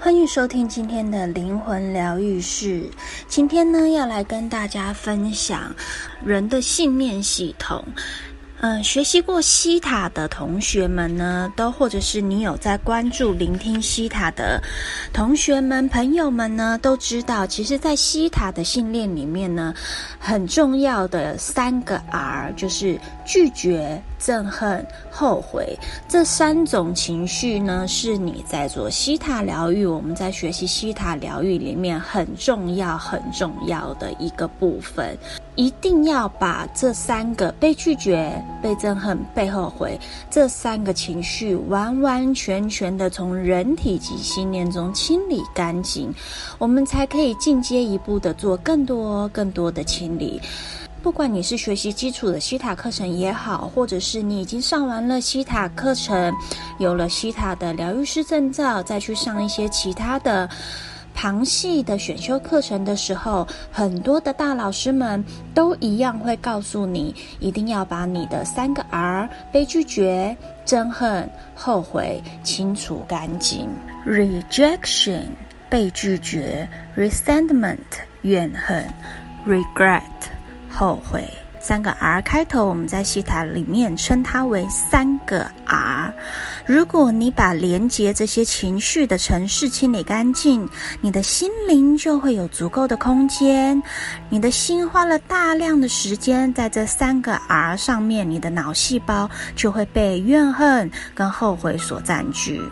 欢迎收听今天的灵魂疗愈室。今天呢，要来跟大家分享人的信念系统。嗯，学习过西塔的同学们呢，都或者是你有在关注、聆听西塔的同学们、朋友们呢，都知道，其实，在西塔的信念里面呢，很重要的三个 R 就是拒绝、憎恨、后悔这三种情绪呢，是你在做希塔疗愈，我们在学习希塔疗愈里面很重要、很重要的一个部分。一定要把这三个被拒绝、被憎恨、被后悔这三个情绪完完全全的从人体及信念中清理干净，我们才可以进阶一步的做更多、更多的清理。不管你是学习基础的西塔课程也好，或者是你已经上完了西塔课程，有了西塔的疗愈师证照，再去上一些其他的。旁系的选修课程的时候，很多的大老师们都一样会告诉你，一定要把你的三个 R 被拒绝、憎恨、后悔清除干净。Rejection 被拒绝，Resentment 怨恨，Regret 后悔。三个 R 开头，我们在希塔里面称它为三个 R。如果你把连接这些情绪的城市清理干净，你的心灵就会有足够的空间。你的心花了大量的时间在这三个 R 上面，你的脑细胞就会被怨恨跟后悔所占据。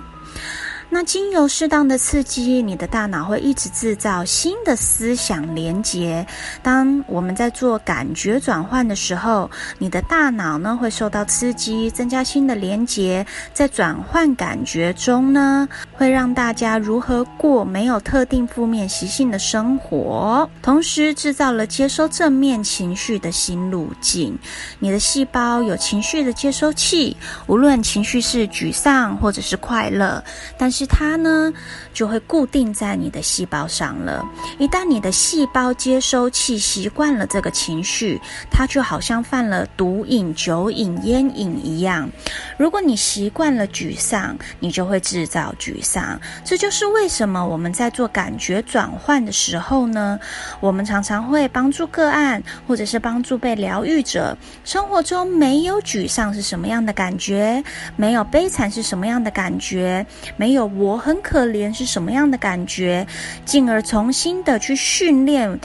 那经由适当的刺激，你的大脑会一直制造新的思想连结。当我们在做感觉转换的时候，你的大脑呢会受到刺激，增加新的连结。在转换感觉中呢，会让大家如何过没有特定负面习性的生活，同时制造了接收正面情绪的新路径。你的细胞有情绪的接收器，无论情绪是沮丧或者是快乐，但。是它呢，就会固定在你的细胞上了。一旦你的细胞接收器习惯了这个情绪，它就好像犯了毒瘾、酒瘾、烟瘾一样。如果你习惯了沮丧，你就会制造沮丧。这就是为什么我们在做感觉转换的时候呢，我们常常会帮助个案，或者是帮助被疗愈者。生活中没有沮丧是什么样的感觉？没有悲惨是什么样的感觉？没有。我很可怜是什么样的感觉？进而重新的去训练。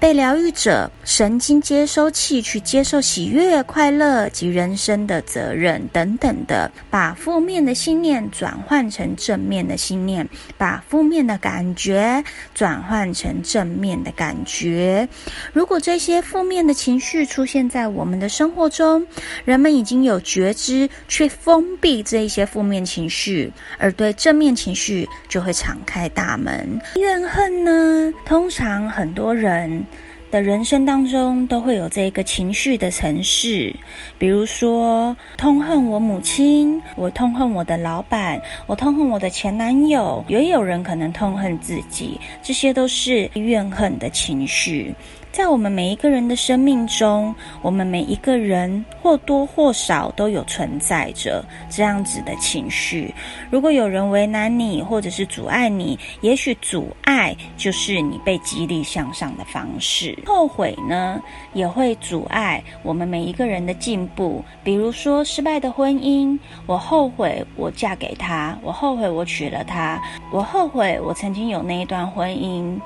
被疗愈者神经接收器去接受喜悦、快乐及人生的责任等等的，把负面的信念转换成正面的信念，把负面的感觉转换成正面的感觉。如果这些负面的情绪出现在我们的生活中，人们已经有觉知，去封闭这一些负面情绪，而对正面情绪就会敞开大门。怨恨呢，通常很多人。的人生当中都会有这个情绪的城市，比如说痛恨我母亲，我痛恨我的老板，我痛恨我的前男友，也有人可能痛恨自己，这些都是怨恨的情绪。在我们每一个人的生命中，我们每一个人或多或少都有存在着这样子的情绪。如果有人为难你，或者是阻碍你，也许阻碍就是你被激励向上的方式。后悔呢，也会阻碍我们每一个人的进步。比如说失败的婚姻，我后悔我嫁给他，我后悔我娶了他，我后悔我曾经有那一段婚姻。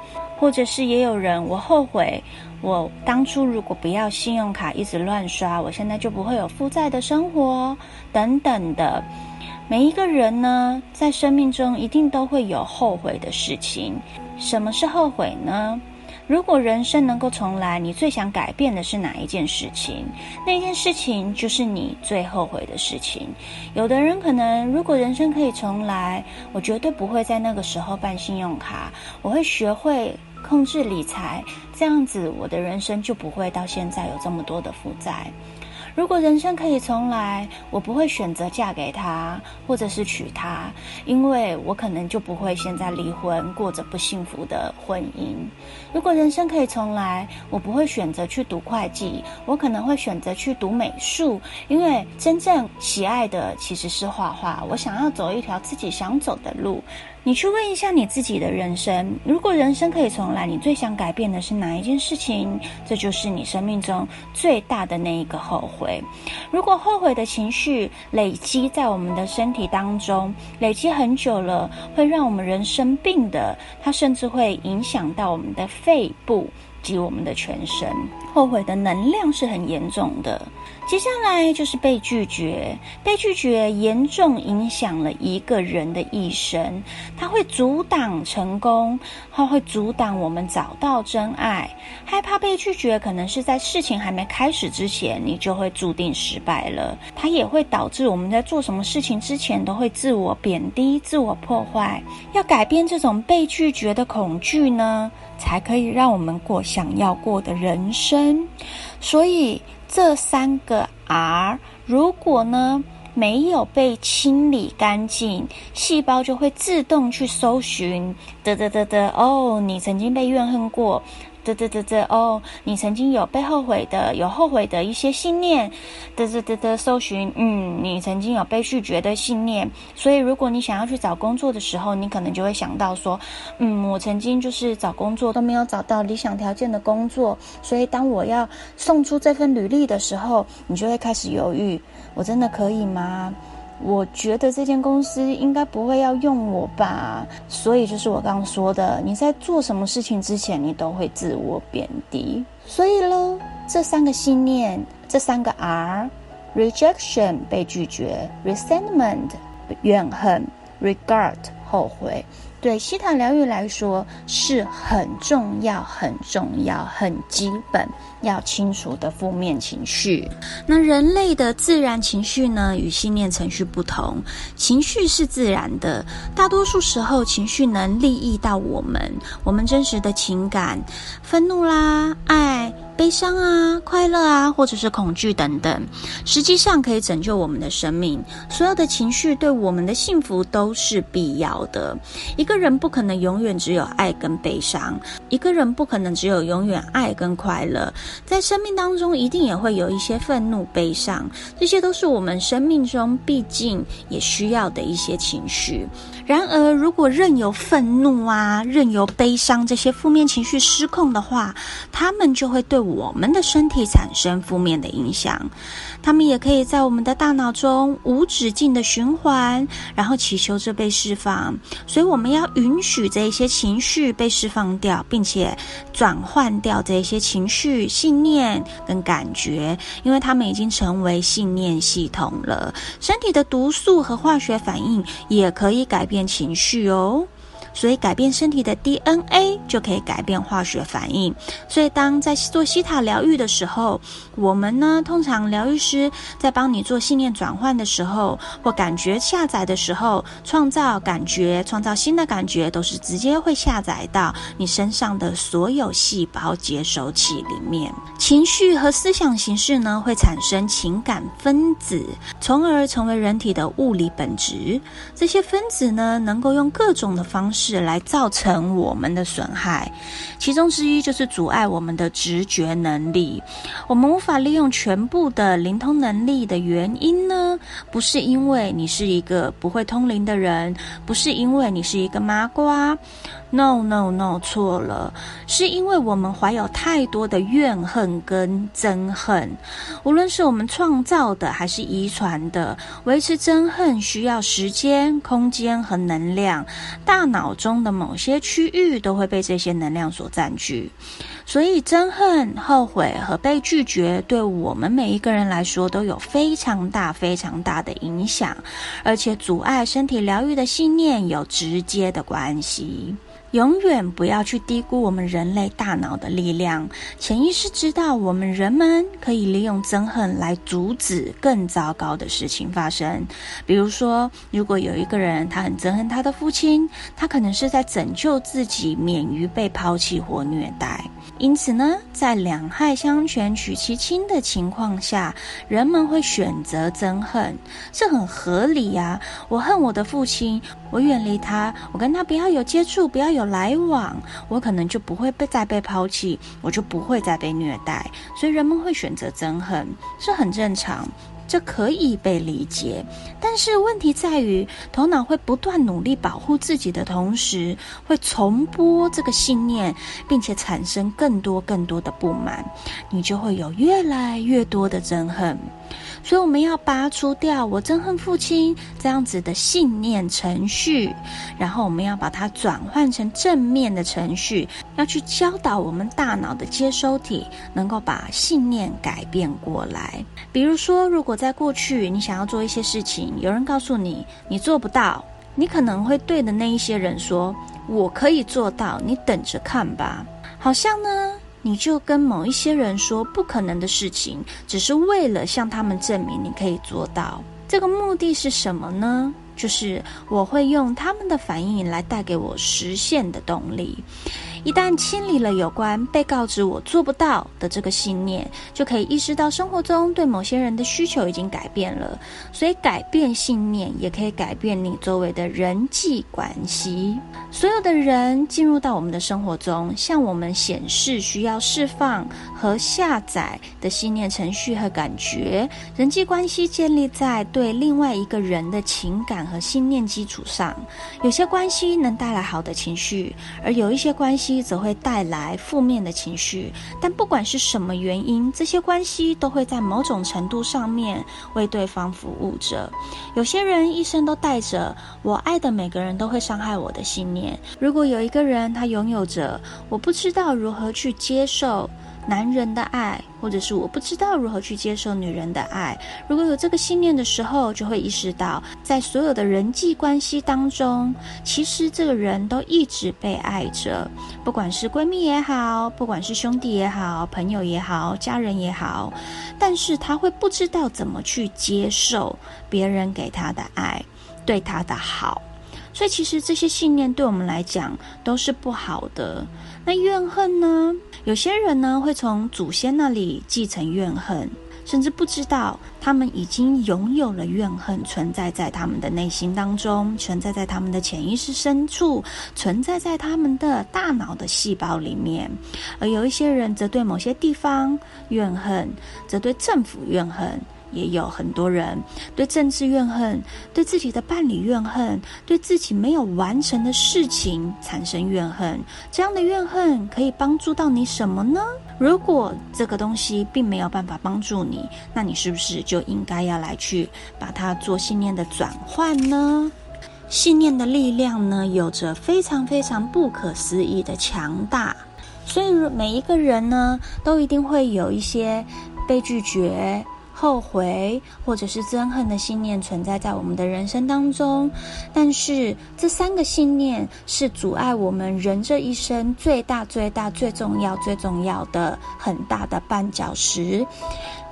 或者是也有人，我后悔，我当初如果不要信用卡一直乱刷，我现在就不会有负债的生活等等的。每一个人呢，在生命中一定都会有后悔的事情。什么是后悔呢？如果人生能够重来，你最想改变的是哪一件事情？那件事情就是你最后悔的事情。有的人可能，如果人生可以重来，我绝对不会在那个时候办信用卡，我会学会。控制理财，这样子我的人生就不会到现在有这么多的负债。如果人生可以重来，我不会选择嫁给他，或者是娶她，因为我可能就不会现在离婚，过着不幸福的婚姻。如果人生可以重来，我不会选择去读会计，我可能会选择去读美术，因为真正喜爱的其实是画画。我想要走一条自己想走的路。你去问一下你自己的人生，如果人生可以重来，你最想改变的是哪一件事情？这就是你生命中最大的那一个后悔。如果后悔的情绪累积在我们的身体当中，累积很久了，会让我们人生病的，它甚至会影响到我们的肺部及我们的全身。后悔的能量是很严重的。接下来就是被拒绝，被拒绝严重影响了一个人的一生，它会阻挡成功，它会阻挡我们找到真爱。害怕被拒绝，可能是在事情还没开始之前，你就会注定失败了。它也会导致我们在做什么事情之前，都会自我贬低、自我破坏。要改变这种被拒绝的恐惧呢，才可以让我们过想要过的人生。所以。这三个 R，如果呢没有被清理干净，细胞就会自动去搜寻，得得得得，哦，你曾经被怨恨过。得得得得哦，你曾经有被后悔的，有后悔的一些信念。得得得得，搜寻，嗯，你曾经有被拒绝的信念。所以，如果你想要去找工作的时候，你可能就会想到说，嗯，我曾经就是找工作都没有找到理想条件的工作。所以，当我要送出这份履历的时候，你就会开始犹豫，我真的可以吗？我觉得这间公司应该不会要用我吧，所以就是我刚刚说的，你在做什么事情之前，你都会自我贬低。所以喽，这三个信念，这三个 R：rejection 被拒绝，resentment 怨恨，regret 后悔。对西塔疗愈来说是很重要、很重要、很基本要清除的负面情绪。那人类的自然情绪呢，与信念程序不同。情绪是自然的，大多数时候情绪能利益到我们，我们真实的情感，愤怒啦、爱。悲伤啊，快乐啊，或者是恐惧等等，实际上可以拯救我们的生命。所有的情绪对我们的幸福都是必要的。一个人不可能永远只有爱跟悲伤，一个人不可能只有永远爱跟快乐。在生命当中，一定也会有一些愤怒、悲伤，这些都是我们生命中毕竟也需要的一些情绪。然而，如果任由愤怒啊、任由悲伤这些负面情绪失控的话，他们就会对我我们的身体产生负面的影响。他们也可以在我们的大脑中无止境的循环，然后祈求着被释放。所以，我们要允许这一些情绪被释放掉，并且转换掉这一些情绪、信念跟感觉，因为他们已经成为信念系统了。身体的毒素和化学反应也可以改。变情绪哦。所以改变身体的 DNA 就可以改变化学反应。所以当在做希塔疗愈的时候，我们呢，通常疗愈师在帮你做信念转换的时候，或感觉下载的时候，创造感觉、创造新的感觉，都是直接会下载到你身上的所有细胞接收器里面。情绪和思想形式呢，会产生情感分子，从而成为人体的物理本质。这些分子呢，能够用各种的方式。是来造成我们的损害，其中之一就是阻碍我们的直觉能力。我们无法利用全部的灵通能力的原因呢，不是因为你是一个不会通灵的人，不是因为你是一个麻瓜。No no no，错了，是因为我们怀有太多的怨恨跟憎恨，无论是我们创造的还是遗传的，维持憎恨需要时间、空间和能量，大脑中的某些区域都会被这些能量所占据，所以憎恨、后悔和被拒绝，对我们每一个人来说都有非常大、非常大的影响，而且阻碍身体疗愈的信念有直接的关系。永远不要去低估我们人类大脑的力量。潜意识知道，我们人们可以利用憎恨来阻止更糟糕的事情发生。比如说，如果有一个人他很憎恨他的父亲，他可能是在拯救自己免于被抛弃或虐待。因此呢，在两害相权取其轻的情况下，人们会选择憎恨，这很合理呀。我恨我的父亲，我远离他，我跟他不要有接触，不要有来往，我可能就不会被再被抛弃，我就不会再被虐待。所以人们会选择憎恨，这很正常。这可以被理解。但是问题在于，头脑会不断努力保护自己的同时，会重播这个信念，并且产生更多更多的不满，你就会有越来越多的憎恨。所以我们要拔除掉“我憎恨父亲”这样子的信念程序，然后我们要把它转换成正面的程序，要去教导我们大脑的接收体，能够把信念改变过来。比如说，如果在过去你想要做一些事情，有人告诉你你做不到，你可能会对的那一些人说：“我可以做到，你等着看吧。”好像呢。你就跟某一些人说不可能的事情，只是为了向他们证明你可以做到。这个目的是什么呢？就是我会用他们的反应来带给我实现的动力。一旦清理了有关被告知我做不到的这个信念，就可以意识到生活中对某些人的需求已经改变了。所以改变信念也可以改变你周围的人际关系。所有的人进入到我们的生活中，向我们显示需要释放和下载的信念程序和感觉。人际关系建立在对另外一个人的情感和信念基础上。有些关系能带来好的情绪，而有一些关系。则会带来负面的情绪，但不管是什么原因，这些关系都会在某种程度上面为对方服务着。有些人一生都带着“我爱的每个人都会伤害我”的信念。如果有一个人他拥有着“我不知道如何去接受”。男人的爱，或者是我不知道如何去接受女人的爱。如果有这个信念的时候，就会意识到，在所有的人际关系当中，其实这个人都一直被爱着，不管是闺蜜也好，不管是兄弟也好，朋友也好，家人也好，但是他会不知道怎么去接受别人给他的爱，对他的好。所以，其实这些信念对我们来讲都是不好的。那怨恨呢？有些人呢会从祖先那里继承怨恨，甚至不知道他们已经拥有了怨恨存在在他们的内心当中，存在在他们的潜意识深处，存在在他们的大脑的细胞里面。而有一些人则对某些地方怨恨，则对政府怨恨。也有很多人对政治怨恨，对自己的伴侣怨恨，对自己没有完成的事情产生怨恨。这样的怨恨可以帮助到你什么呢？如果这个东西并没有办法帮助你，那你是不是就应该要来去把它做信念的转换呢？信念的力量呢，有着非常非常不可思议的强大。所以每一个人呢，都一定会有一些被拒绝。后悔或者是憎恨的信念存在在我们的人生当中，但是这三个信念是阻碍我们人这一生最大、最大、最重要、最重要的很大的绊脚石。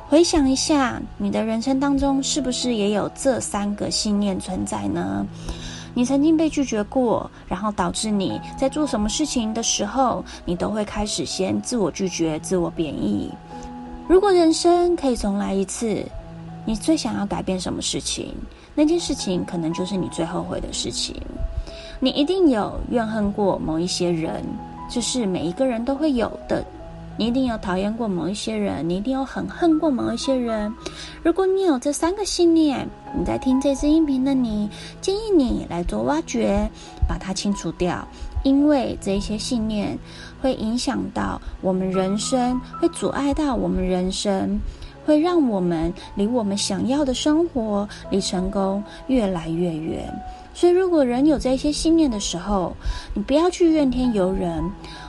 回想一下，你的人生当中是不是也有这三个信念存在呢？你曾经被拒绝过，然后导致你在做什么事情的时候，你都会开始先自我拒绝、自我贬义。如果人生可以重来一次，你最想要改变什么事情？那件事情可能就是你最后悔的事情。你一定有怨恨过某一些人，这是每一个人都会有的。你一定有讨厌过某一些人，你一定有很恨过某一些人。如果你有这三个信念，你在听这支音频的你，建议你来做挖掘，把它清除掉。因为这些信念会影响到我们人生，会阻碍到我们人生，会让我们离我们想要的生活、离成功越来越远。所以，如果人有这些信念的时候，你不要去怨天尤人。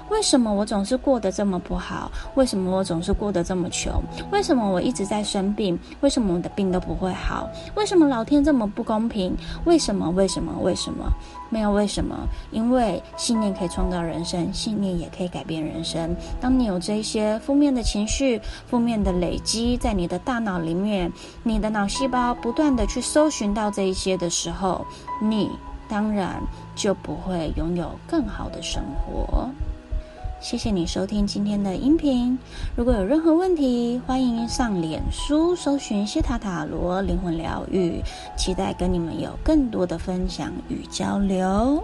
为什么我总是过得这么不好？为什么我总是过得这么穷？为什么我一直在生病？为什么我的病都不会好？为什么老天这么不公平？为什么？为什么？为什么？没有为什么，因为信念可以创造人生，信念也可以改变人生。当你有这些负面的情绪、负面的累积在你的大脑里面，你的脑细胞不断的去搜寻到这一些的时候，你当然就不会拥有更好的生活。谢谢你收听今天的音频。如果有任何问题，欢迎上脸书搜寻谢塔塔罗灵魂疗愈，期待跟你们有更多的分享与交流。